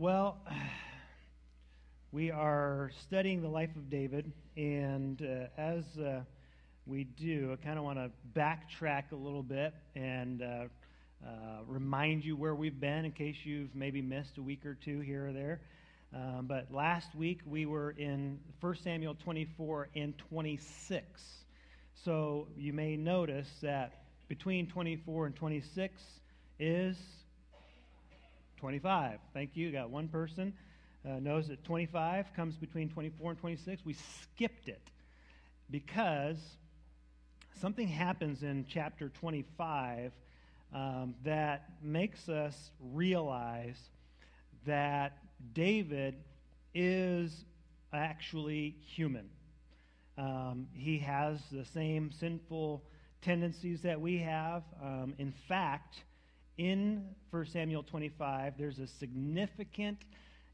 Well, we are studying the life of David, and uh, as uh, we do, I kind of want to backtrack a little bit and uh, uh, remind you where we've been in case you've maybe missed a week or two here or there. Um, but last week we were in 1 Samuel 24 and 26. So you may notice that between 24 and 26 is 25. Thank you. Got one person uh, knows that 25 comes between 24 and 26. We skipped it because something happens in chapter 25 um, that makes us realize that David is actually human. Um, he has the same sinful tendencies that we have. Um, in fact, in 1 Samuel 25, there's a significant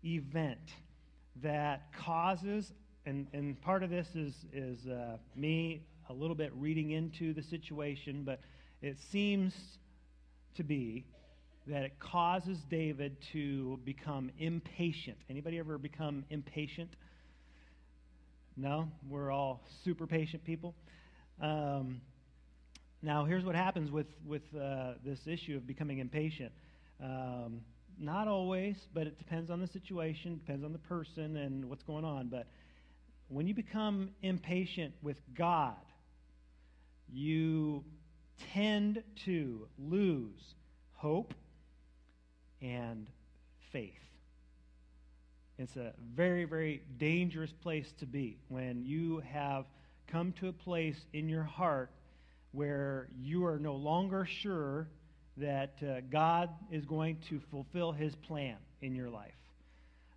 event that causes, and, and part of this is, is uh, me a little bit reading into the situation, but it seems to be that it causes David to become impatient. Anybody ever become impatient? No? We're all super patient people. Um, now, here's what happens with, with uh, this issue of becoming impatient. Um, not always, but it depends on the situation, depends on the person and what's going on. But when you become impatient with God, you tend to lose hope and faith. It's a very, very dangerous place to be when you have come to a place in your heart where you are no longer sure that uh, God is going to fulfill his plan in your life.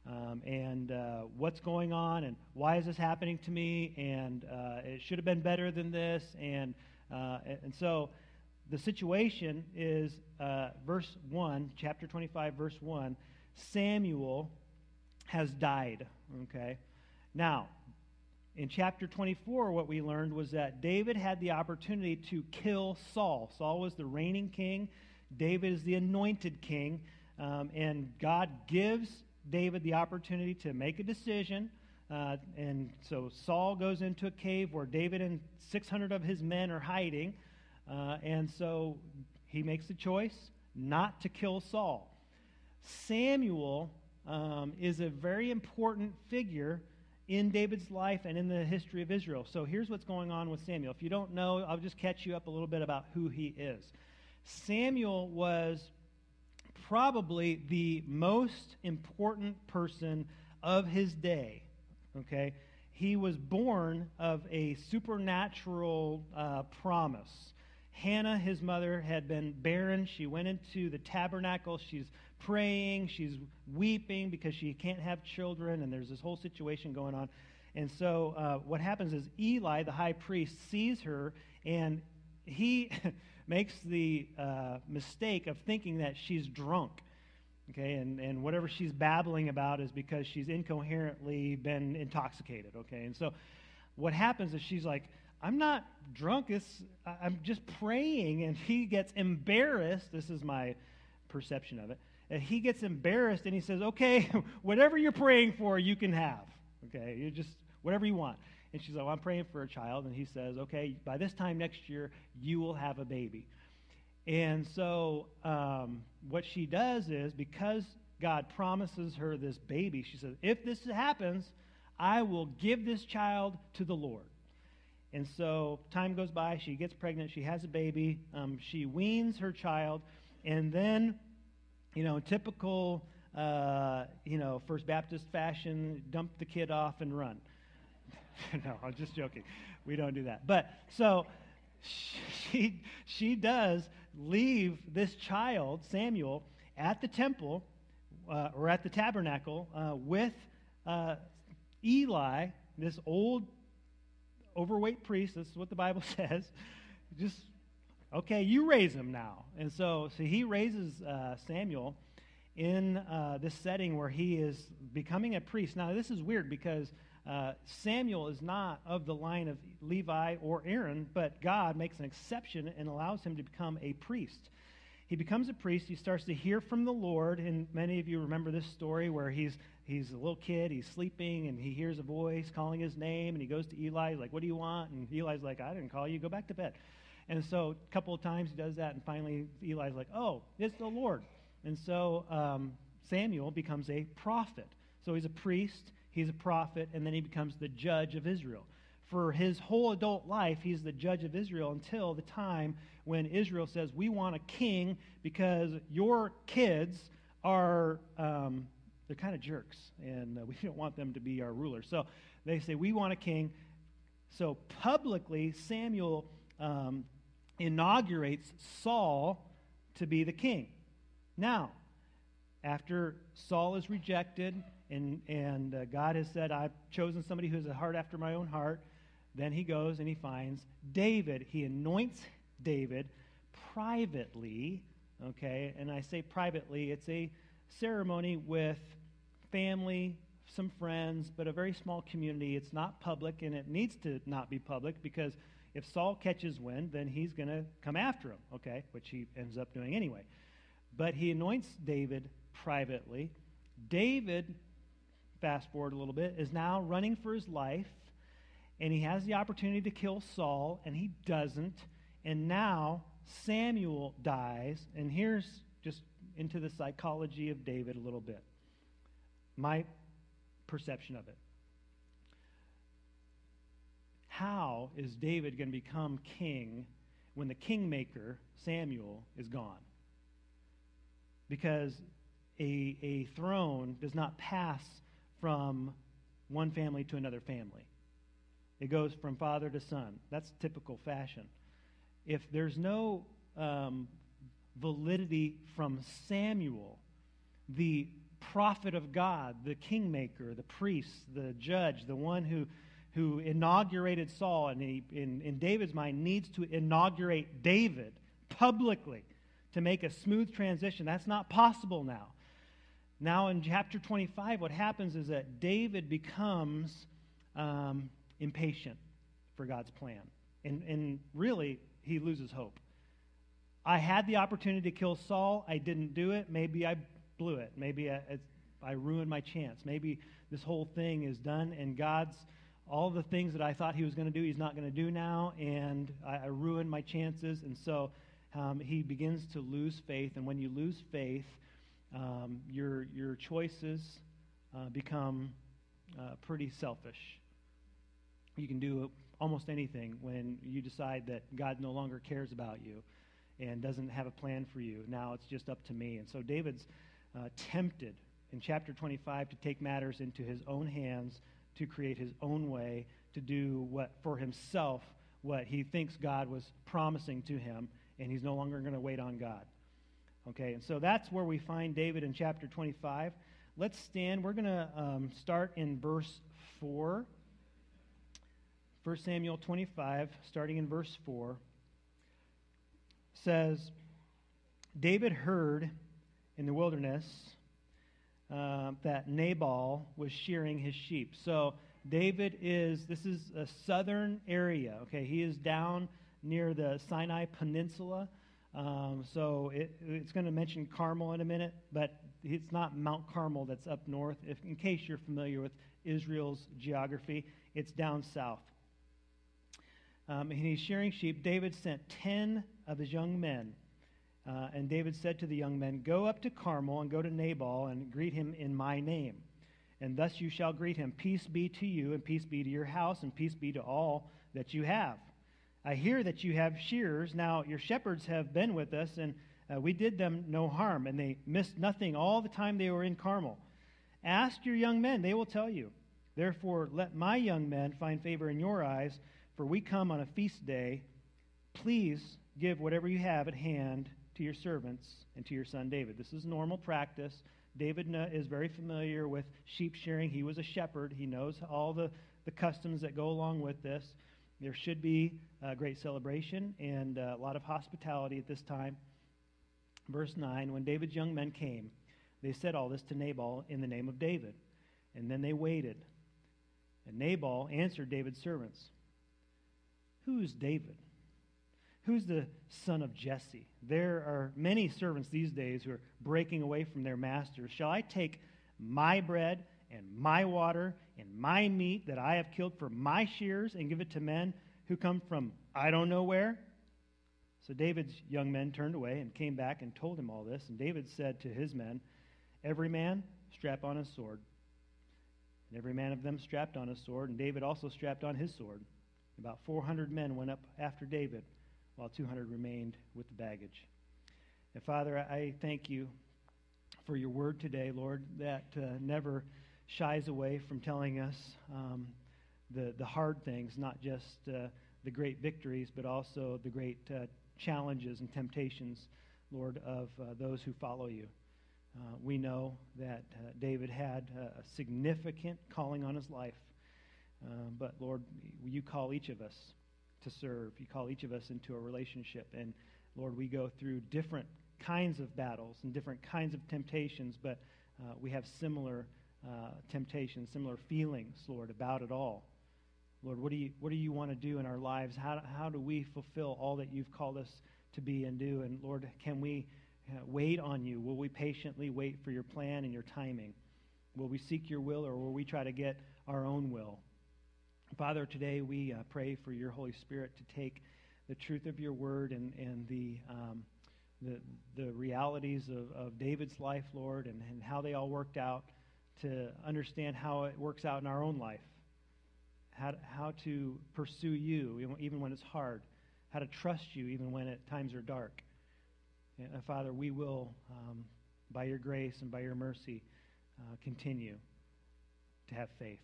Um, and uh, what's going on, and why is this happening to me, and uh, it should have been better than this. And, uh, and so the situation is uh, verse 1, chapter 25, verse 1 Samuel has died. Okay? Now, in chapter 24, what we learned was that David had the opportunity to kill Saul. Saul was the reigning king, David is the anointed king, um, and God gives David the opportunity to make a decision. Uh, and so Saul goes into a cave where David and 600 of his men are hiding. Uh, and so he makes the choice not to kill Saul. Samuel um, is a very important figure in David's life and in the history of Israel. So here's what's going on with Samuel. If you don't know, I'll just catch you up a little bit about who he is. Samuel was probably the most important person of his day. Okay? He was born of a supernatural uh, promise. Hannah, his mother, had been barren. She went into the tabernacle. She's praying. She's weeping because she can't have children, and there's this whole situation going on. And so, uh, what happens is Eli, the high priest, sees her, and he makes the uh, mistake of thinking that she's drunk. Okay, and, and whatever she's babbling about is because she's incoherently been intoxicated. Okay, and so what happens is she's like, I'm not drunk. It's, I'm just praying. And he gets embarrassed. This is my perception of it. He gets embarrassed and he says, Okay, whatever you're praying for, you can have. Okay, you just, whatever you want. And she's like, well, I'm praying for a child. And he says, Okay, by this time next year, you will have a baby. And so um, what she does is, because God promises her this baby, she says, If this happens, I will give this child to the Lord. And so time goes by, she gets pregnant, she has a baby, um, she weans her child, and then, you know, typical, uh, you know, First Baptist fashion, dump the kid off and run. no, I'm just joking. We don't do that. But so she, she does leave this child, Samuel, at the temple uh, or at the tabernacle uh, with uh, Eli, this old overweight priest. This is what the Bible says. Just, okay, you raise him now. And so, so he raises uh, Samuel in uh, this setting where he is becoming a priest. Now, this is weird because uh, Samuel is not of the line of Levi or Aaron, but God makes an exception and allows him to become a priest. he becomes a priest. He starts to hear from the Lord. And many of you remember this story where he's, he's a little kid, he's sleeping, and he hears a voice calling his name. And he goes to Eli, like, What do you want? And Eli's like, I didn't call you, go back to bed. And so a couple of times he does that. And finally, Eli's like, Oh, it's the Lord. And so um, Samuel becomes a prophet. So he's a priest, he's a prophet, and then he becomes the judge of Israel for his whole adult life, he's the judge of Israel until the time when Israel says, We want a king because your kids are, um, they're kind of jerks, and uh, we don't want them to be our ruler. So they say, We want a king. So publicly, Samuel um, inaugurates Saul to be the king. Now, after Saul is rejected, and, and uh, God has said, I've chosen somebody who has a heart after my own heart. Then he goes and he finds David. He anoints David privately, okay? And I say privately, it's a ceremony with family, some friends, but a very small community. It's not public, and it needs to not be public because if Saul catches wind, then he's going to come after him, okay? Which he ends up doing anyway. But he anoints David privately. David, fast forward a little bit, is now running for his life and he has the opportunity to kill Saul, and he doesn't. And now Samuel dies, and here's just into the psychology of David a little bit. My perception of it. How is David going to become king when the kingmaker, Samuel, is gone? Because a, a throne does not pass from one family to another family. It goes from father to son. That's typical fashion. If there's no um, validity from Samuel, the prophet of God, the kingmaker, the priest, the judge, the one who, who inaugurated Saul, and he, in, in David's mind, needs to inaugurate David publicly to make a smooth transition. That's not possible now. Now, in chapter 25, what happens is that David becomes um, impatient for God's plan. And, and really, he loses hope. I had the opportunity to kill Saul. I didn't do it. Maybe I blew it. Maybe I, I ruined my chance. Maybe this whole thing is done, and God's all the things that I thought he was going to do, he's not going to do now, and I, I ruined my chances. And so um, he begins to lose faith. And when you lose faith, um, your, your choices uh, become uh, pretty selfish. You can do almost anything when you decide that God no longer cares about you and doesn't have a plan for you. Now it's just up to me. And so David's uh, tempted in chapter 25 to take matters into his own hands, to create his own way, to do what for himself what he thinks God was promising to him, and he's no longer going to wait on God. Okay, and so that's where we find David in chapter 25. Let's stand. We're going to um, start in verse 4. 1 Samuel 25, starting in verse 4, says, David heard in the wilderness uh, that Nabal was shearing his sheep. So David is, this is a southern area, okay? He is down near the Sinai Peninsula. Um, so it, it's going to mention Carmel in a minute, but it's not Mount Carmel that's up north. If, in case you're familiar with Israel's geography, it's down south um, and he's shearing sheep, David sent 10 of his young men. Uh, and David said to the young men, Go up to Carmel and go to Nabal and greet him in my name. And thus you shall greet him Peace be to you, and peace be to your house, and peace be to all that you have. I hear that you have shearers. Now, your shepherds have been with us, and uh, we did them no harm, and they missed nothing all the time they were in Carmel. Ask your young men, they will tell you. Therefore, let my young men find favor in your eyes for we come on a feast day. Please give whatever you have at hand to your servants and to your son David. This is normal practice. David is very familiar with sheep shearing. He was a shepherd. He knows all the, the customs that go along with this. There should be a great celebration and a lot of hospitality at this time. Verse 9 When David's young men came, they said all this to Nabal in the name of David. And then they waited. And Nabal answered David's servants. Who is David? Who's the son of Jesse? There are many servants these days who are breaking away from their masters. Shall I take my bread and my water and my meat that I have killed for my shears and give it to men who come from I don't know where? So David's young men turned away and came back and told him all this. And David said to his men, Every man strap on his sword. And every man of them strapped on his sword, and David also strapped on his sword. About 400 men went up after David, while 200 remained with the baggage. And Father, I thank you for your word today, Lord, that uh, never shies away from telling us um, the, the hard things, not just uh, the great victories, but also the great uh, challenges and temptations, Lord, of uh, those who follow you. Uh, we know that uh, David had a significant calling on his life. But Lord, you call each of us to serve. You call each of us into a relationship. And Lord, we go through different kinds of battles and different kinds of temptations, but uh, we have similar uh, temptations, similar feelings, Lord, about it all. Lord, what do you, what do you want to do in our lives? How, how do we fulfill all that you've called us to be and do? And Lord, can we uh, wait on you? Will we patiently wait for your plan and your timing? Will we seek your will or will we try to get our own will? Father, today we uh, pray for your Holy Spirit to take the truth of your word and, and the, um, the, the realities of, of David's life, Lord, and, and how they all worked out to understand how it works out in our own life how to, how to pursue you even when it's hard, how to trust you even when at times are dark. And, uh, Father, we will, um, by your grace and by your mercy, uh, continue to have faith.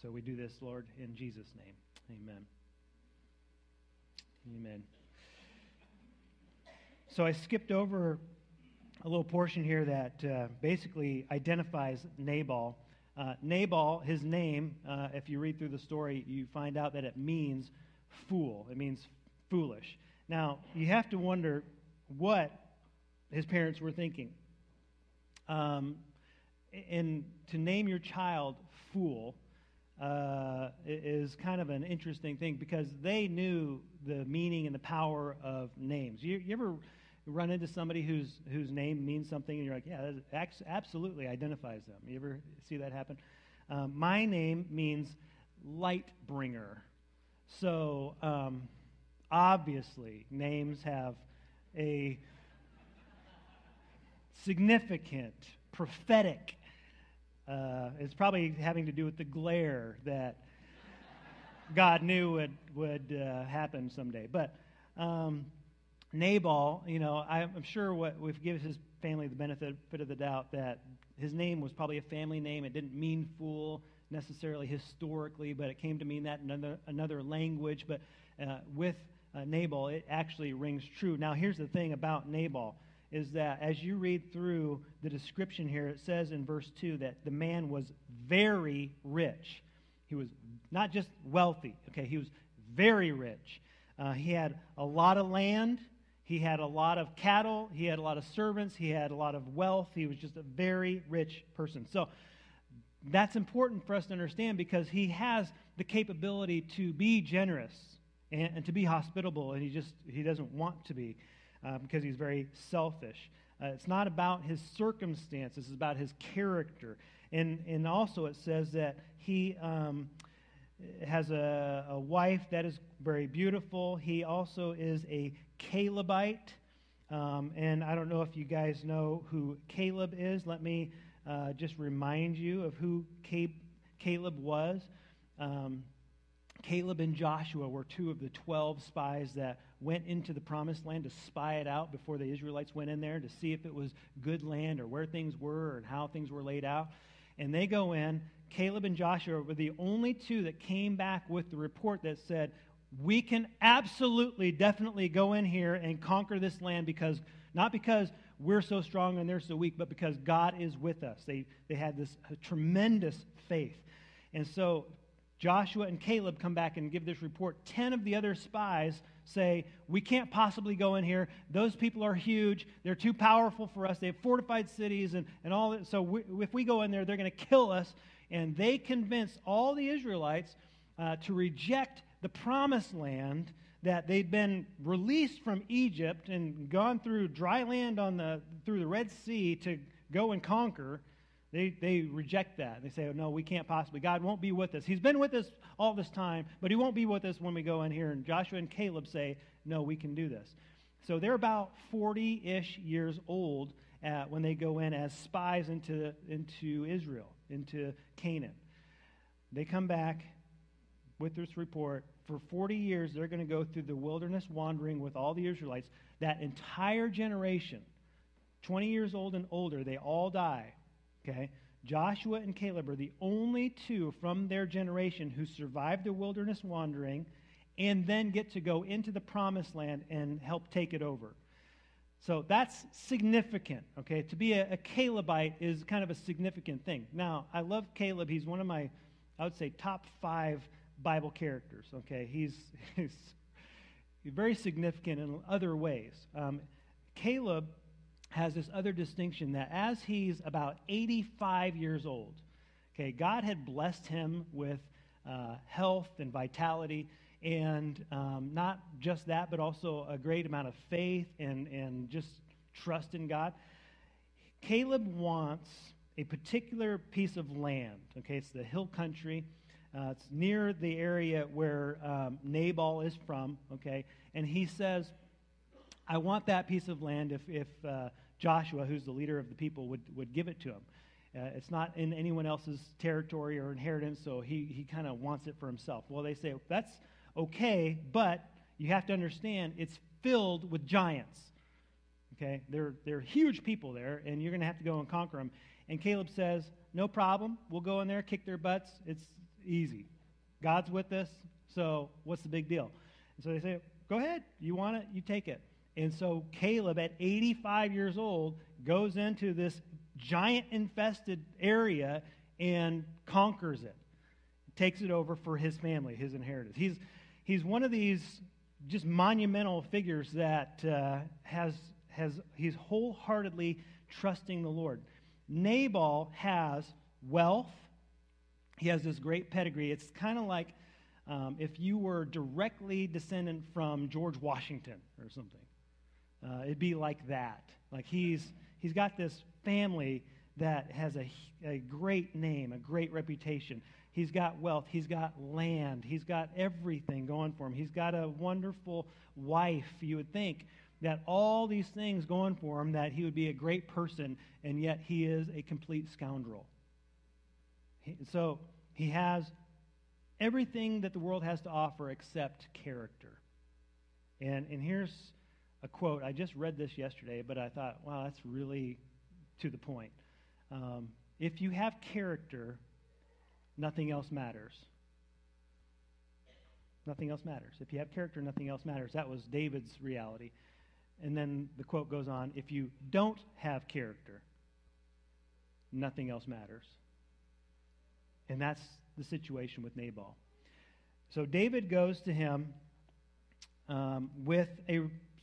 So we do this, Lord, in Jesus' name. Amen. Amen. So I skipped over a little portion here that uh, basically identifies Nabal. Uh, Nabal, his name, uh, if you read through the story, you find out that it means fool. It means foolish. Now, you have to wonder what his parents were thinking. Um, and to name your child fool uh, is kind of an interesting thing because they knew the meaning and the power of names. You, you ever run into somebody whose, whose name means something and you're like, yeah, absolutely identifies them. You ever see that happen? Um, my name means light bringer. So um, obviously, names have a significant, prophetic, uh, it's probably having to do with the glare that God knew would, would uh, happen someday. But um, Nabal, you know, I'm sure what we've given his family the benefit of the doubt that his name was probably a family name. It didn't mean fool necessarily historically, but it came to mean that in another, another language. But uh, with uh, Nabal, it actually rings true. Now, here's the thing about Nabal is that as you read through the description here, it says in verse 2 that the man was very rich. He was not just wealthy, okay, he was very rich. Uh, he had a lot of land, he had a lot of cattle. He had a lot of servants. He had a lot of wealth. He was just a very rich person. So that's important for us to understand because he has the capability to be generous and, and to be hospitable, and he just he doesn't want to be because he's very selfish. Uh, it's not about his circumstances; it's about his character. And and also it says that he. Um, has a, a wife that is very beautiful. He also is a Calebite. Um, and I don't know if you guys know who Caleb is. Let me uh, just remind you of who Caleb was. Um, Caleb and Joshua were two of the 12 spies that went into the promised land to spy it out before the Israelites went in there to see if it was good land or where things were and how things were laid out. And they go in. Caleb and Joshua were the only two that came back with the report that said, we can absolutely, definitely go in here and conquer this land because, not because we're so strong and they're so weak, but because God is with us. They, they had this uh, tremendous faith. And so Joshua and Caleb come back and give this report. Ten of the other spies say, We can't possibly go in here. Those people are huge. They're too powerful for us. They have fortified cities and, and all that. So we, if we go in there, they're going to kill us. And they convince all the Israelites uh, to reject the promised land that they'd been released from Egypt and gone through dry land on the, through the Red Sea to go and conquer, they, they reject that. They say, oh, no, we can't possibly. God won't be with us. He's been with us all this time, but he won't be with us when we go in here. And Joshua and Caleb say, no, we can do this. So they're about 40 ish years old when they go in as spies into, into Israel, into Canaan. They come back with this report. For 40 years, they're going to go through the wilderness wandering with all the Israelites. That entire generation, 20 years old and older, they all die. Okay? Joshua and Caleb are the only two from their generation who survived the wilderness wandering and then get to go into the promised land and help take it over. So that's significant, okay? To be a, a, Calebite is kind of a significant thing. Now, I love Caleb. He's one of my, I would say, top five Bible characters, okay? He's, he's very significant in other ways. Um, Caleb has this other distinction that as he's about 85 years old, okay, God had blessed him with uh, health and vitality, and um, not just that, but also a great amount of faith and, and just trust in God. Caleb wants a particular piece of land, okay, it's the hill country. Uh, it's near the area where um, Nabal is from, okay? And he says, I want that piece of land if, if uh, Joshua, who's the leader of the people, would, would give it to him. Uh, it's not in anyone else's territory or inheritance, so he, he kind of wants it for himself. Well, they say, that's okay, but you have to understand it's filled with giants. Okay? They're, they're huge people there, and you're going to have to go and conquer them. And Caleb says, No problem. We'll go in there, kick their butts. It's easy. God's with us, so what's the big deal? And so they say, Go ahead. You want it? You take it. And so Caleb, at 85 years old, goes into this giant infested area and conquers it, takes it over for his family, his inheritance. He's, he's one of these just monumental figures that uh, has, has, he's wholeheartedly trusting the Lord. Nabal has wealth, he has this great pedigree. It's kind of like um, if you were directly descendant from George Washington or something. Uh, it'd be like that. Like he's, he's got this family that has a, a great name, a great reputation. He's got wealth. He's got land. He's got everything going for him. He's got a wonderful wife. You would think that all these things going for him, that he would be a great person, and yet he is a complete scoundrel. He, so he has everything that the world has to offer except character. And, and here's a quote. I just read this yesterday, but I thought, wow, that's really to the point. Um, if you have character, nothing else matters. Nothing else matters. If you have character, nothing else matters. That was David's reality. And then the quote goes on if you don't have character, nothing else matters. And that's the situation with Nabal. So David goes to him um, with a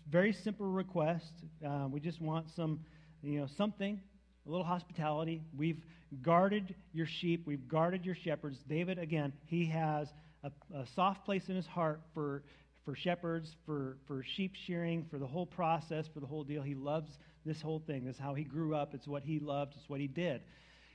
very simple request. Uh, we just want some, you know, something, a little hospitality. We've guarded your sheep. We've guarded your shepherds. David, again, he has a, a soft place in his heart for, for shepherds, for, for sheep shearing, for the whole process, for the whole deal. He loves this whole thing. This is how he grew up. It's what he loved. It's what he did.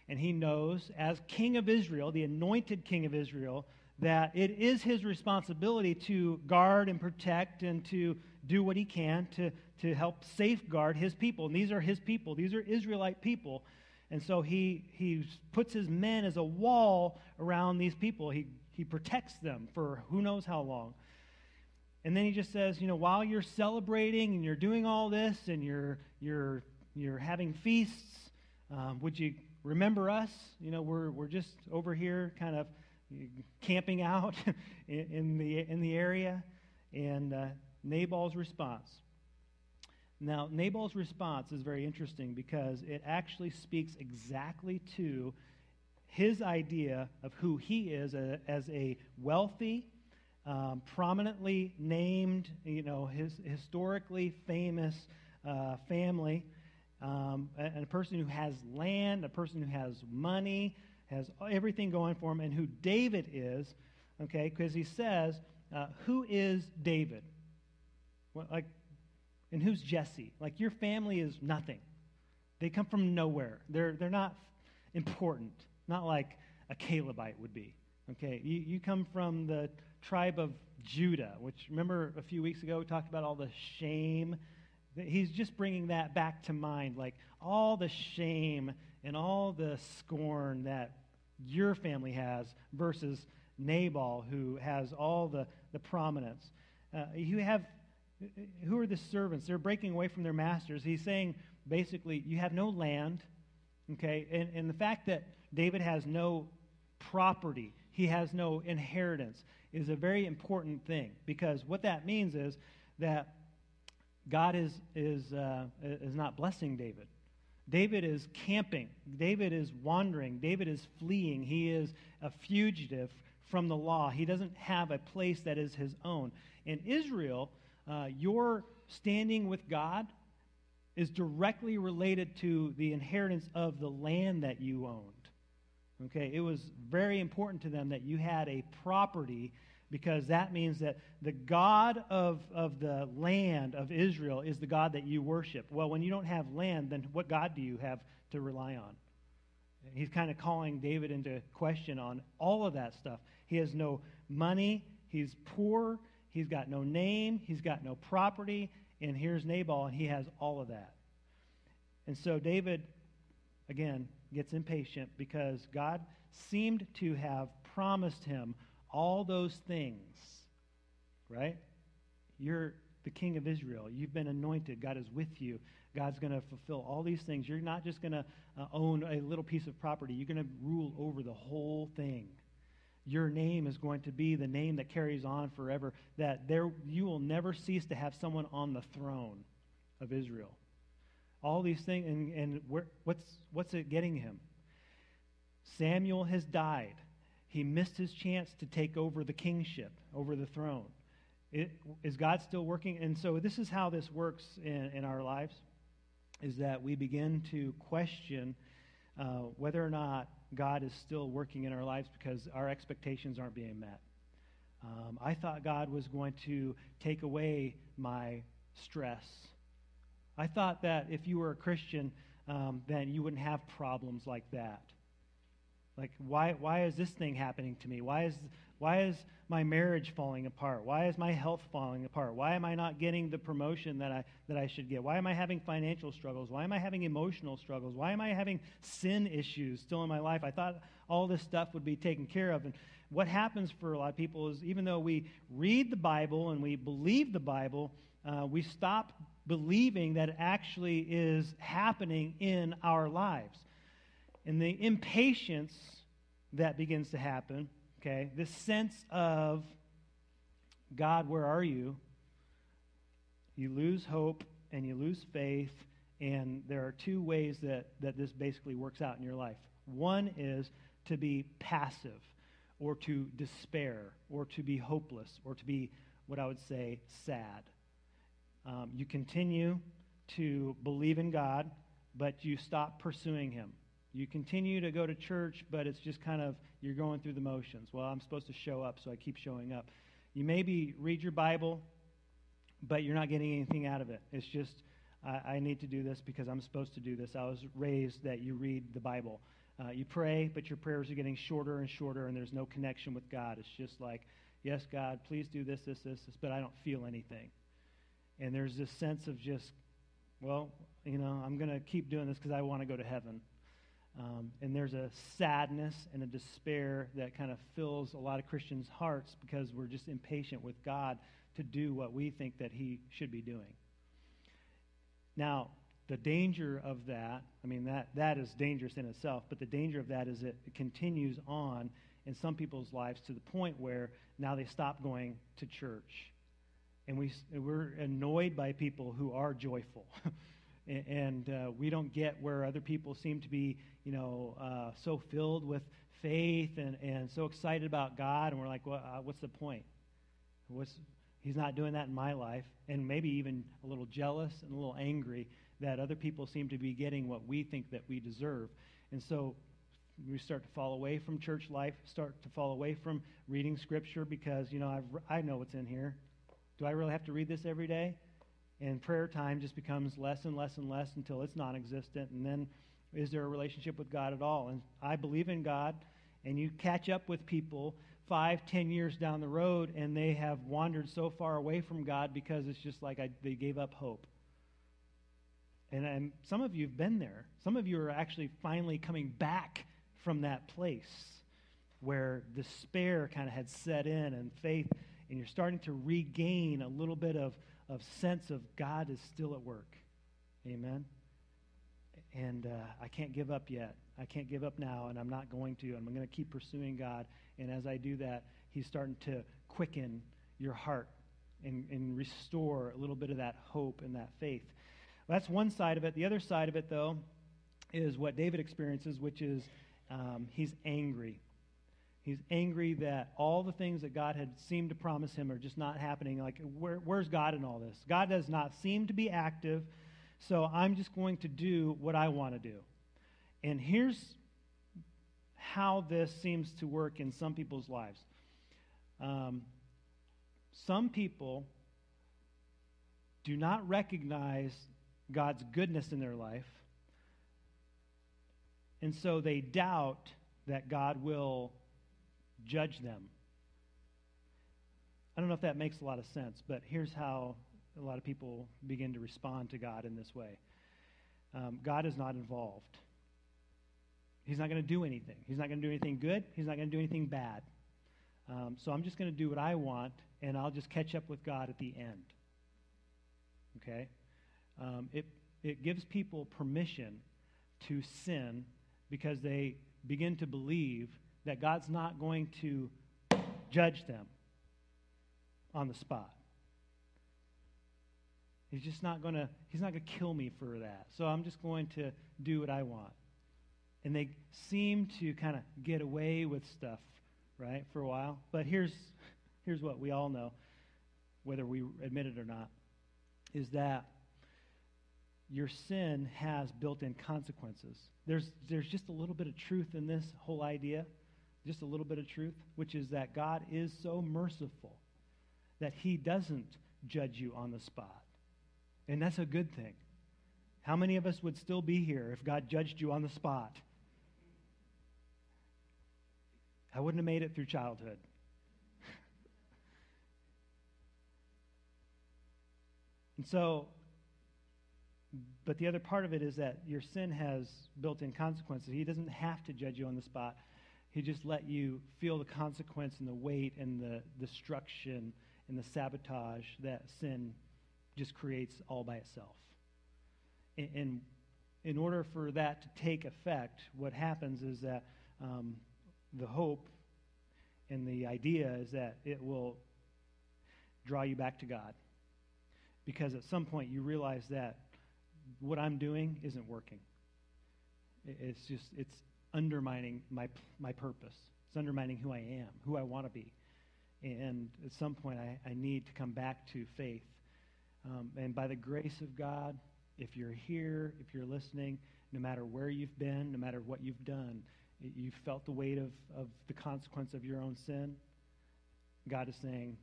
And he knows, as king of Israel, the anointed king of Israel, that it is his responsibility to guard and protect and to do what he can to, to help safeguard his people. And these are his people, these are Israelite people. And so he, he puts his men as a wall around these people. He, he protects them for who knows how long. And then he just says, you know, while you're celebrating and you're doing all this and you're, you're, you're having feasts, um, would you remember us? You know, we're, we're just over here kind of camping out in, the, in the area. And uh, Nabal's response. Now, Nabal's response is very interesting because it actually speaks exactly to his idea of who he is a, as a wealthy, um, prominently named, you know, his historically famous uh, family, um, and a person who has land, a person who has money, has everything going for him, and who David is, okay, because he says, uh, Who is David? What, like, and who's Jesse? Like, your family is nothing. They come from nowhere. They're, they're not important, not like a Calebite would be. Okay, you, you come from the tribe of Judah, which remember a few weeks ago we talked about all the shame. He's just bringing that back to mind, like all the shame and all the scorn that your family has versus Nabal, who has all the, the prominence. Uh, you have, who are the servants? They're breaking away from their masters. He's saying, basically, you have no land, okay? And, and the fact that David has no property, he has no inheritance, is a very important thing because what that means is that God is, is, uh, is not blessing David. David is camping. David is wandering. David is fleeing. He is a fugitive from the law. He doesn't have a place that is his own. In Israel, uh, your standing with God is directly related to the inheritance of the land that you owned. Okay, it was very important to them that you had a property because that means that the God of, of the land of Israel is the God that you worship. Well, when you don't have land, then what God do you have to rely on? He's kind of calling David into question on all of that stuff. He has no money, he's poor, he's got no name, he's got no property, and here's Nabal, and he has all of that. And so David, again, gets impatient because God seemed to have promised him all those things, right? You're the king of Israel. You've been anointed. God is with you. God's going to fulfill all these things. You're not just going to uh, own a little piece of property, you're going to rule over the whole thing. Your name is going to be the name that carries on forever, that there you will never cease to have someone on the throne of Israel. All these things, and, and where, what's, what's it getting him? Samuel has died. He missed his chance to take over the kingship, over the throne. It, is God still working? And so this is how this works in, in our lives, is that we begin to question uh, whether or not God is still working in our lives because our expectations aren't being met. Um, I thought God was going to take away my stress. I thought that if you were a Christian, um, then you wouldn't have problems like that. Like, why, why is this thing happening to me? Why is, why is my marriage falling apart? Why is my health falling apart? Why am I not getting the promotion that I, that I should get? Why am I having financial struggles? Why am I having emotional struggles? Why am I having sin issues still in my life? I thought all this stuff would be taken care of. And what happens for a lot of people is even though we read the Bible and we believe the Bible, uh, we stop believing that it actually is happening in our lives and the impatience that begins to happen, okay, this sense of, God, where are you? You lose hope and you lose faith, and there are two ways that, that this basically works out in your life. One is to be passive, or to despair, or to be hopeless, or to be what I would say sad. Um, you continue to believe in God, but you stop pursuing Him. You continue to go to church, but it's just kind of you're going through the motions. Well, I'm supposed to show up, so I keep showing up. You maybe read your Bible, but you're not getting anything out of it. It's just, I, I need to do this because I'm supposed to do this. I was raised that you read the Bible. Uh, you pray, but your prayers are getting shorter and shorter, and there's no connection with God. It's just like, yes, God, please do this, this, this, this, but I don't feel anything. And there's this sense of just, well, you know, I'm going to keep doing this because I want to go to heaven. Um, and there's a sadness and a despair that kind of fills a lot of Christians' hearts because we're just impatient with God to do what we think that He should be doing. Now, the danger of that, I mean, that, that is dangerous in itself, but the danger of that is it continues on in some people's lives to the point where now they stop going to church. And we, we're annoyed by people who are joyful. and uh, we don't get where other people seem to be, you know, uh, so filled with faith and, and so excited about God, and we're like, well, uh, what's the point? What's, he's not doing that in my life, and maybe even a little jealous and a little angry that other people seem to be getting what we think that we deserve. And so we start to fall away from church life, start to fall away from reading Scripture because, you know, I've, I know what's in here. Do I really have to read this every day? And prayer time just becomes less and less and less until it's non existent. And then is there a relationship with God at all? And I believe in God, and you catch up with people five, ten years down the road, and they have wandered so far away from God because it's just like I, they gave up hope. And, and some of you have been there. Some of you are actually finally coming back from that place where despair kind of had set in and faith, and you're starting to regain a little bit of, of sense of God is still at work. Amen. And uh, I can't give up yet. I can't give up now, and I'm not going to. I'm going to keep pursuing God. And as I do that, He's starting to quicken your heart and, and restore a little bit of that hope and that faith. That's one side of it. The other side of it, though, is what David experiences, which is um, he's angry. He's angry that all the things that God had seemed to promise him are just not happening. Like, where, where's God in all this? God does not seem to be active, so I'm just going to do what I want to do. And here's how this seems to work in some people's lives. Um, some people do not recognize God's goodness in their life, and so they doubt that God will judge them. I don't know if that makes a lot of sense, but here's how a lot of people begin to respond to God in this way um, God is not involved. He's not going to do anything. He's not going to do anything good. He's not going to do anything bad. Um, so I'm just going to do what I want, and I'll just catch up with God at the end. Okay? Um, it, it gives people permission to sin because they begin to believe that God's not going to judge them on the spot. He's just not going to he's not going to kill me for that. So I'm just going to do what I want. And they seem to kind of get away with stuff, right, for a while. But here's here's what we all know, whether we admit it or not, is that your sin has built in consequences. There's, there's just a little bit of truth in this whole idea, just a little bit of truth, which is that God is so merciful that he doesn't judge you on the spot. And that's a good thing. How many of us would still be here if God judged you on the spot? I wouldn't have made it through childhood. and so but the other part of it is that your sin has built in consequences. He doesn't have to judge you on the spot. He just let you feel the consequence and the weight and the destruction and the sabotage that sin just creates all by itself. And in order for that to take effect, what happens is that um, the hope and the idea is that it will draw you back to God. Because at some point you realize that what I'm doing isn't working. It's just, it's undermining my, my purpose. It's undermining who I am, who I want to be. And at some point, I, I need to come back to faith. Um, and by the grace of God, if you're here, if you're listening, no matter where you've been, no matter what you've done, you've felt the weight of, of the consequence of your own sin, God is saying,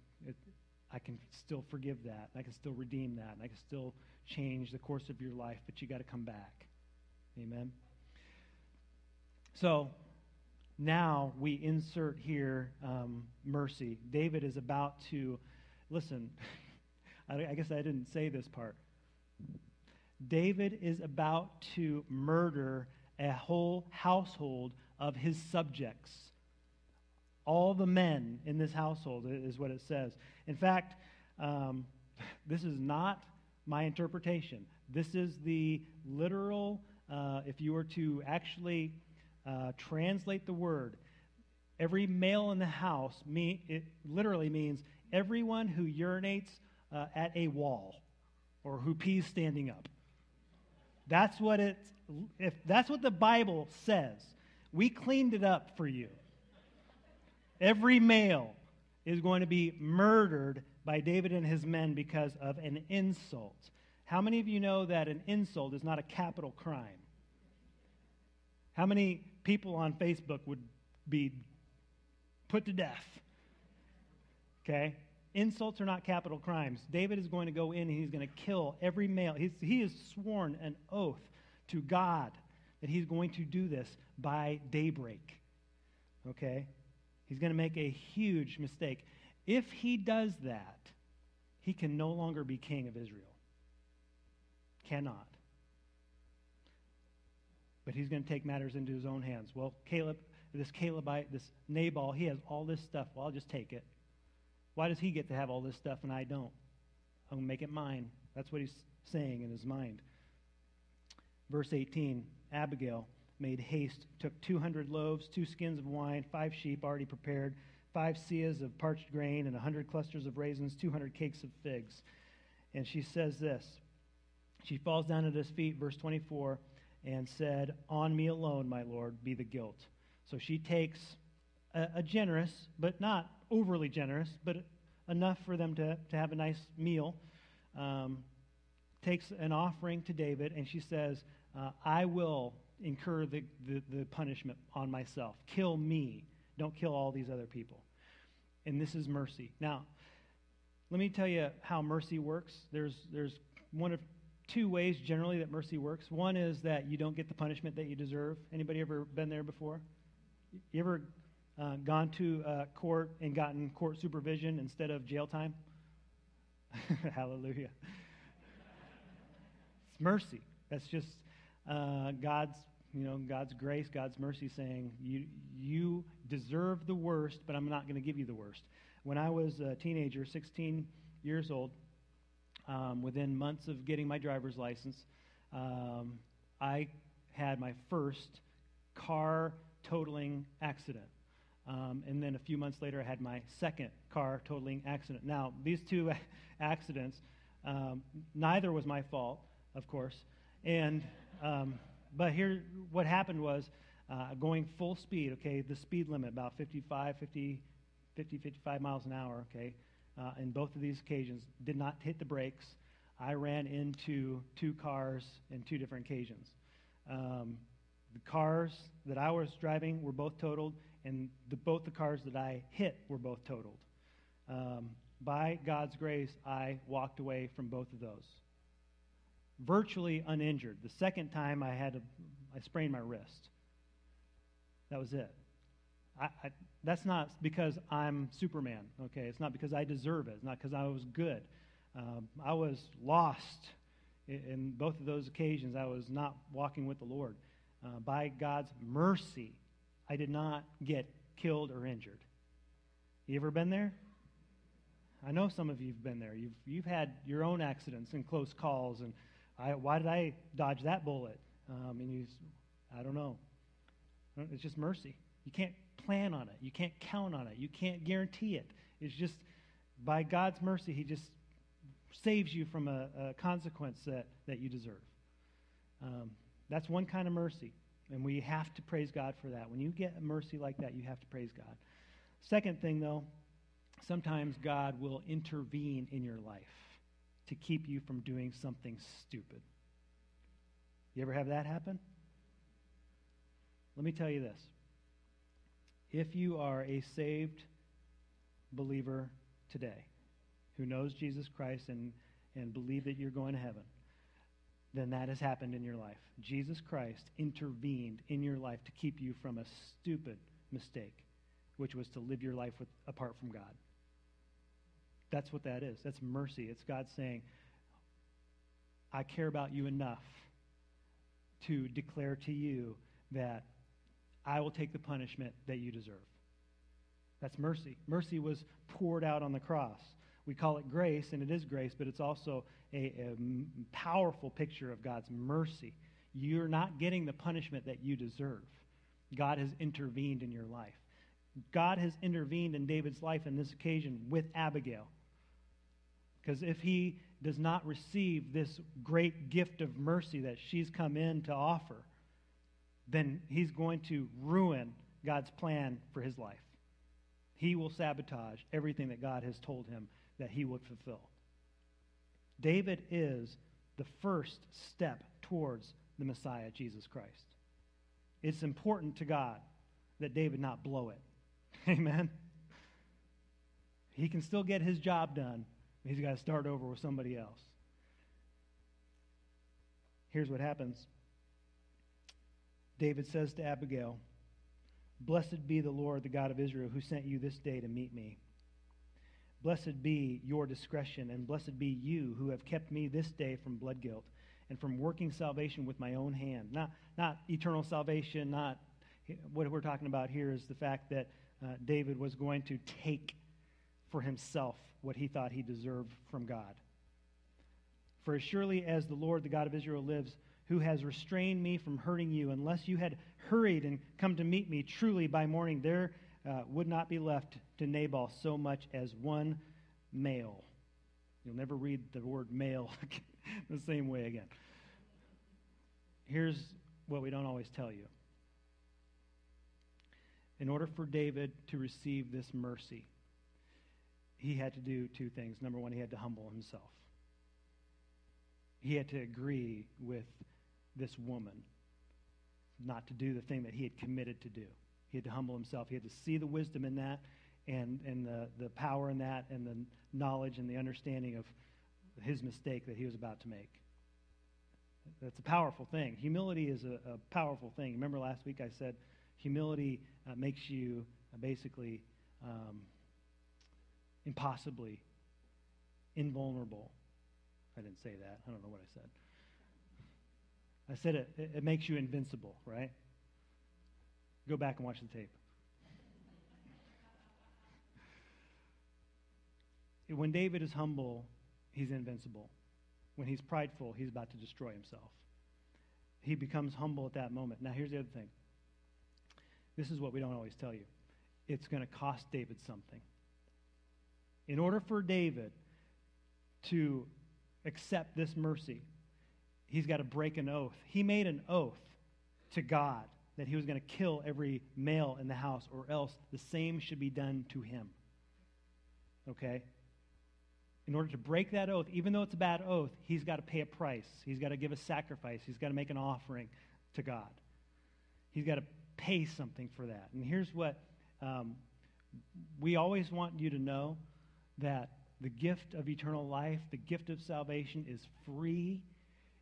I can still forgive that. I can still redeem that. And I can still change the course of your life, but you got to come back. Amen. So now we insert here um, mercy. David is about to, listen, I, I guess I didn't say this part. David is about to murder a whole household of his subjects. All the men in this household is what it says. In fact, um, this is not my interpretation. This is the literal, uh, if you were to actually uh, translate the word, every male in the house, me, it literally means everyone who urinates uh, at a wall or who pees standing up. That's what it, if that's what the Bible says. We cleaned it up for you. Every male is going to be murdered by David and his men because of an insult. How many of you know that an insult is not a capital crime? How many people on Facebook would be put to death? Okay? insults are not capital crimes. David is going to go in and he's going to kill every male. He's, he has sworn an oath to God that he's going to do this by daybreak. Okay? He's going to make a huge mistake. If he does that, he can no longer be king of Israel. Cannot. But he's going to take matters into his own hands. Well, Caleb, this Calebite, this Nabal, he has all this stuff. Well, I'll just take it. Why does he get to have all this stuff and I don't? I'm going to make it mine. That's what he's saying in his mind. Verse 18 Abigail made haste, took 200 loaves, two skins of wine, five sheep already prepared, five seahs of parched grain, and a 100 clusters of raisins, 200 cakes of figs. And she says this. She falls down at his feet, verse 24, and said, On me alone, my Lord, be the guilt. So she takes a, a generous, but not overly generous, but enough for them to, to have a nice meal, um, takes an offering to David, and she says, uh, I will incur the, the, the punishment on myself. Kill me. Don't kill all these other people. And this is mercy. Now, let me tell you how mercy works. There's, there's one of two ways generally that mercy works. One is that you don't get the punishment that you deserve. Anybody ever been there before? You ever uh, gone to uh, court and gotten court supervision instead of jail time? Hallelujah. It's mercy. That's just uh, God's, you know, God's grace, God's mercy, saying you you deserve the worst, but I'm not going to give you the worst. When I was a teenager, 16 years old, um, within months of getting my driver's license, um, I had my first car totaling accident. Um, and then a few months later, I had my second car totaling accident. Now, these two accidents, um, neither was my fault, of course. And, um, but here, what happened was uh, going full speed, okay, the speed limit, about 55, 50, 50 55 miles an hour, okay, uh, in both of these occasions, did not hit the brakes. I ran into two cars in two different occasions. Um, the cars that I was driving were both totaled, and the, both the cars that I hit were both totaled. Um, by God's grace, I walked away from both of those, virtually uninjured. The second time, I had a, I sprained my wrist. That was it. I, I, that's not because I'm Superman. Okay, it's not because I deserve it. It's not because I was good. Um, I was lost in, in both of those occasions. I was not walking with the Lord uh, by God's mercy, I did not get killed or injured. You ever been there? I know some of you have been there. You've, you've had your own accidents and close calls, and I, why did I dodge that bullet? Um, and you, I don't know. It's just mercy. You can't plan on it. You can't count on it. You can't guarantee it. It's just by God's mercy, He just saves you from a, a consequence that, that you deserve. Um, that's one kind of mercy. And we have to praise God for that. When you get a mercy like that, you have to praise God. Second thing, though, sometimes God will intervene in your life to keep you from doing something stupid. You ever have that happen? Let me tell you this. If you are a saved believer today who knows Jesus Christ and, and believe that you're going to heaven, then that has happened in your life. Jesus Christ intervened in your life to keep you from a stupid mistake, which was to live your life with, apart from God. That's what that is. That's mercy. It's God saying, I care about you enough to declare to you that I will take the punishment that you deserve. That's mercy. Mercy was poured out on the cross. We call it grace, and it is grace, but it's also a, a powerful picture of God's mercy. You're not getting the punishment that you deserve. God has intervened in your life. God has intervened in David's life in this occasion with Abigail. Because if he does not receive this great gift of mercy that she's come in to offer, then he's going to ruin God's plan for his life. He will sabotage everything that God has told him that he would fulfill. David is the first step towards the Messiah, Jesus Christ. It's important to God that David not blow it. Amen. He can still get his job done. He's got to start over with somebody else. Here's what happens David says to Abigail, Blessed be the Lord, the God of Israel, who sent you this day to meet me. Blessed be your discretion, and blessed be you who have kept me this day from blood guilt and from working salvation with my own hand. Not, not eternal salvation, not what we're talking about here is the fact that uh, David was going to take for himself what he thought he deserved from God. For as surely as the Lord, the God of Israel, lives, who has restrained me from hurting you, unless you had hurried and come to meet me, truly by morning there uh, would not be left to Nabal so much as one male. You'll never read the word male the same way again. Here's what we don't always tell you. In order for David to receive this mercy, he had to do two things. Number one, he had to humble himself. He had to agree with this woman not to do the thing that he had committed to do. He had to humble himself. He had to see the wisdom in that and, and the, the power in that and the knowledge and the understanding of his mistake that he was about to make. That's a powerful thing. Humility is a, a powerful thing. Remember last week I said humility uh, makes you uh, basically um, impossibly invulnerable. I didn't say that. I don't know what I said. I said it, it, it makes you invincible, right? Go back and watch the tape. when David is humble, he's invincible. When he's prideful, he's about to destroy himself. He becomes humble at that moment. Now, here's the other thing this is what we don't always tell you it's going to cost David something. In order for David to accept this mercy, he's got to break an oath. He made an oath to God that he was going to kill every male in the house, or else the same should be done to him. Okay? In order to break that oath, even though it's a bad oath, he's got to pay a price. He's got to give a sacrifice. He's got to make an offering to God. He's got to pay something for that. And here's what um, we always want you to know that the gift of eternal life, the gift of salvation, is free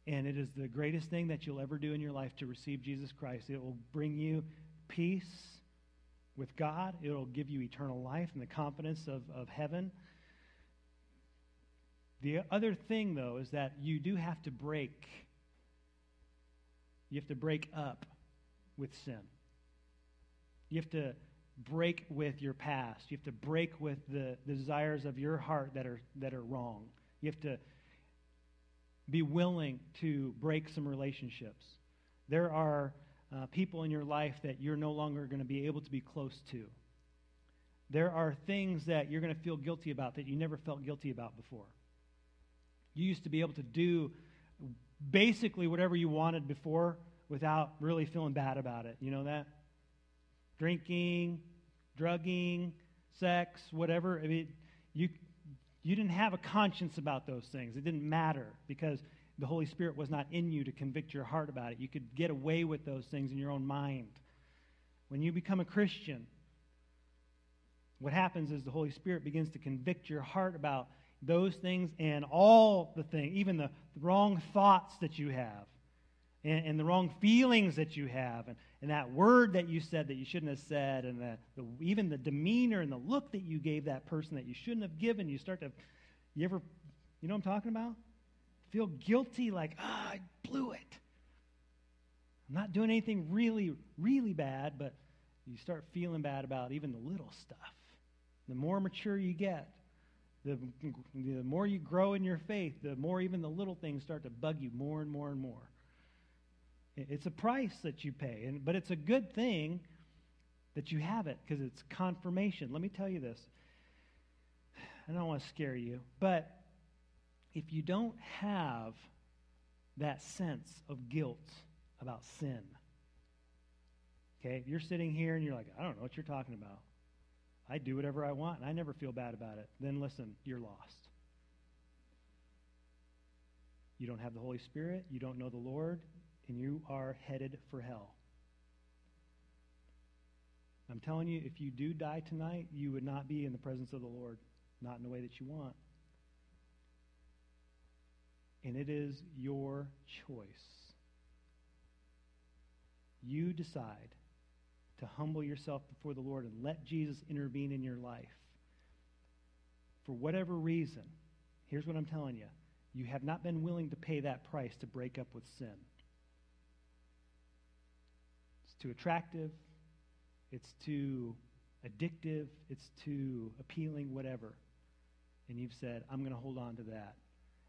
and it is the greatest thing that you'll ever do in your life to receive Jesus Christ. It will bring you peace with God, it will give you eternal life and the confidence of, of heaven. The other thing, though, is that you do have to break. You have to break up with sin. You have to break with your past. You have to break with the, the desires of your heart that are, that are wrong. You have to be willing to break some relationships. There are uh, people in your life that you're no longer going to be able to be close to. There are things that you're going to feel guilty about that you never felt guilty about before. You used to be able to do basically whatever you wanted before without really feeling bad about it. You know that? Drinking, drugging, sex, whatever. I mean, you, you didn't have a conscience about those things. It didn't matter because the Holy Spirit was not in you to convict your heart about it. You could get away with those things in your own mind. When you become a Christian, what happens is the Holy Spirit begins to convict your heart about those things and all the things, even the, wrong thoughts that you have and, and, the wrong feelings that you have and, and that word that you said that you shouldn't have said, and the, the, even the demeanor and the look that you gave that person that you shouldn't have given, you start to, you ever, you know what I'm talking about? Feel guilty, like, ah, oh, I blew it. I'm not doing anything really, really bad, but you start feeling bad about even the little stuff. The more mature you get, the, the more you grow in your faith, the more even the little things start to bug you more and more and more. It's a price that you pay, and, but it's a good thing that you have it because it's confirmation. Let me tell you this. I don't want to scare you, but if you don't have that sense of guilt about sin, okay, if you're sitting here and you're like, I don't know what you're talking about. I do whatever I want and I never feel bad about it. Then listen, you're lost. You don't have the Holy Spirit. You don't know the Lord and you are headed for hell. I'm telling you, if you do die tonight, you would not be in the presence of the Lord. not in the way that you want. And it is your choice. You decide to humble yourself before the Lord and let Jesus intervene in your life. For whatever reason, here's what I'm telling you you have not been willing to pay that price to break up with sin. Too attractive, it's too addictive, it's too appealing, whatever. And you've said, I'm going to hold on to that,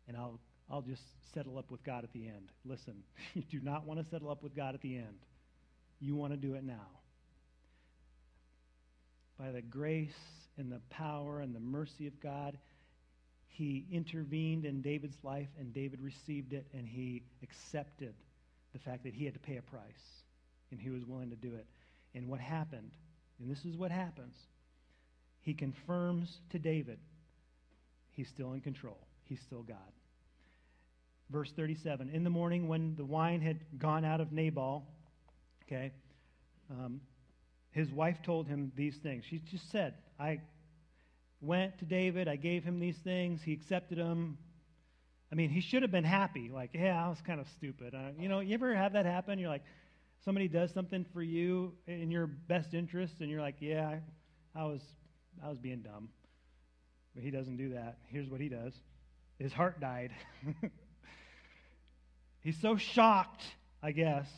and I'll, I'll just settle up with God at the end. Listen, you do not want to settle up with God at the end. You want to do it now. By the grace and the power and the mercy of God, he intervened in David's life, and David received it, and he accepted the fact that he had to pay a price, and he was willing to do it. And what happened, and this is what happens, he confirms to David he's still in control, he's still God. Verse 37 In the morning, when the wine had gone out of Nabal, okay, um, his wife told him these things. She just said, I went to David. I gave him these things. He accepted them. I mean, he should have been happy. Like, yeah, I was kind of stupid. Uh, you know, you ever have that happen? You're like, somebody does something for you in your best interest, and you're like, yeah, I, I was, I was being dumb. But he doesn't do that. Here's what he does. His heart died. He's so shocked, I guess,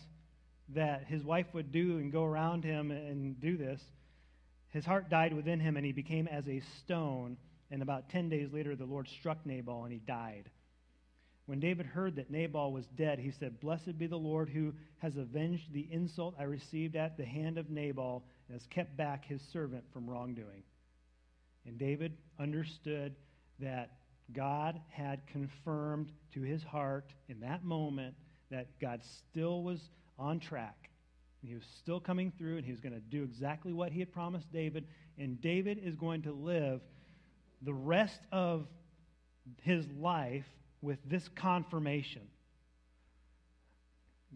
that his wife would do and go around him and do this his heart died within him, and he became as a stone. And about ten days later, the Lord struck Nabal, and he died. When David heard that Nabal was dead, he said, Blessed be the Lord who has avenged the insult I received at the hand of Nabal and has kept back his servant from wrongdoing. And David understood that God had confirmed to his heart in that moment that God still was on track he was still coming through, and he was going to do exactly what he had promised David. And David is going to live the rest of his life with this confirmation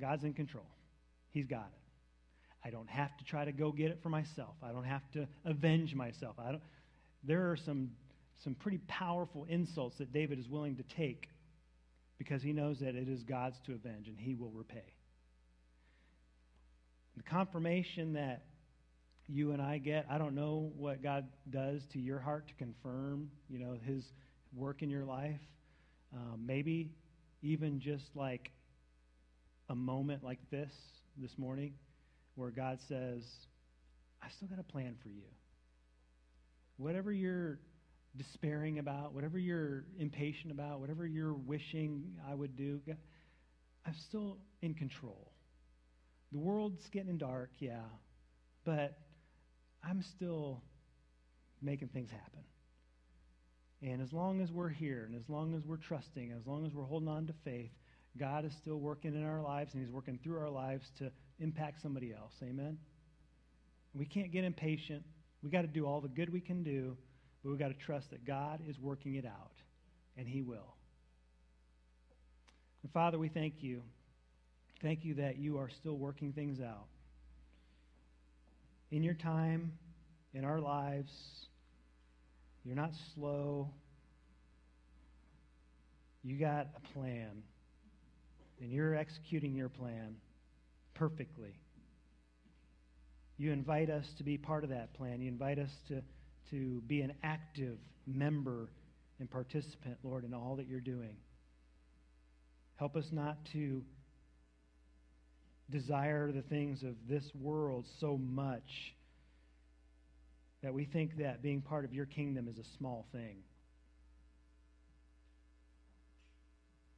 God's in control, He's got it. I don't have to try to go get it for myself. I don't have to avenge myself. I don't, there are some, some pretty powerful insults that David is willing to take because he knows that it is God's to avenge and he will repay. The confirmation that you and I get, I don't know what God does to your heart to confirm, you know, his work in your life. Um, maybe even just like a moment like this this morning where God says, I still got a plan for you. Whatever you're despairing about, whatever you're impatient about, whatever you're wishing I would do, I'm still in control. The world's getting dark, yeah, but I'm still making things happen. And as long as we're here, and as long as we're trusting, as long as we're holding on to faith, God is still working in our lives, and He's working through our lives to impact somebody else. Amen? We can't get impatient. We got to do all the good we can do, but we got to trust that God is working it out, and He will. And Father, we thank you Thank you that you are still working things out. In your time, in our lives, you're not slow. You got a plan, and you're executing your plan perfectly. You invite us to be part of that plan. You invite us to, to be an active member and participant, Lord, in all that you're doing. Help us not to desire the things of this world so much that we think that being part of your kingdom is a small thing.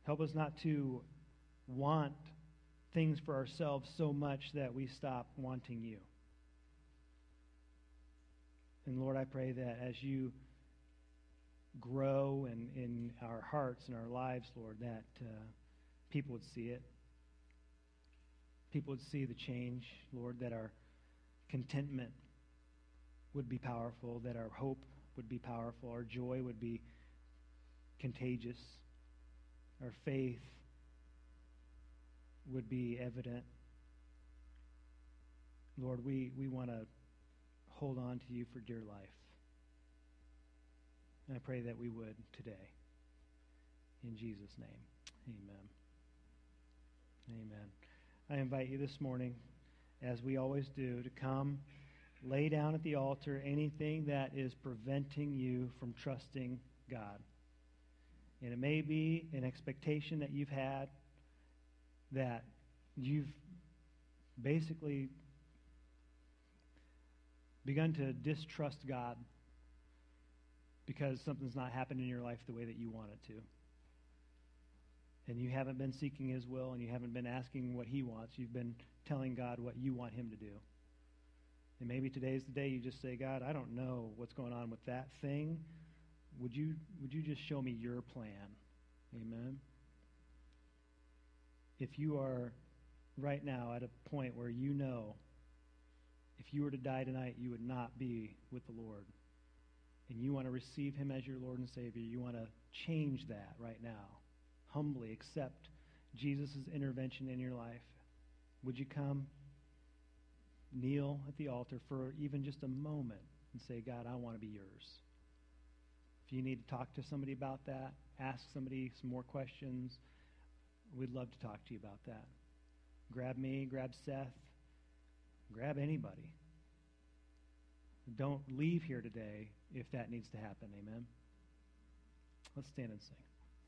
Help us not to want things for ourselves so much that we stop wanting you. And Lord, I pray that as you grow in, in our hearts and our lives, Lord, that uh, people would see it people would see the change, Lord, that our contentment would be powerful, that our hope would be powerful, our joy would be contagious, our faith would be evident. Lord, we, we want to hold on to you for dear life. And I pray that we would today. In Jesus' name, amen. Amen. I invite you this morning, as we always do, to come lay down at the altar anything that is preventing you from trusting God. And it may be an expectation that you've had that you've basically begun to distrust God because something's not happened in your life the way that you want it to. And you haven't been seeking His will and you haven't been asking what He wants. You've been telling God what you want Him to do. And maybe today's the day you just say, God, I don't know what's going on with that thing. Would you, would you just show me your plan? Amen. If you are right now at a point where you know if you were to die tonight, you would not be with the Lord, and you want to receive Him as your Lord and Savior, you want to change that right now. Humbly accept Jesus' intervention in your life. Would you come? Kneel at the altar for even just a moment and say, God, I want to be yours. If you need to talk to somebody about that, ask somebody some more questions, we'd love to talk to you about that. Grab me, grab Seth, grab anybody. Don't leave here today if that needs to happen. Amen. Let's stand and sing.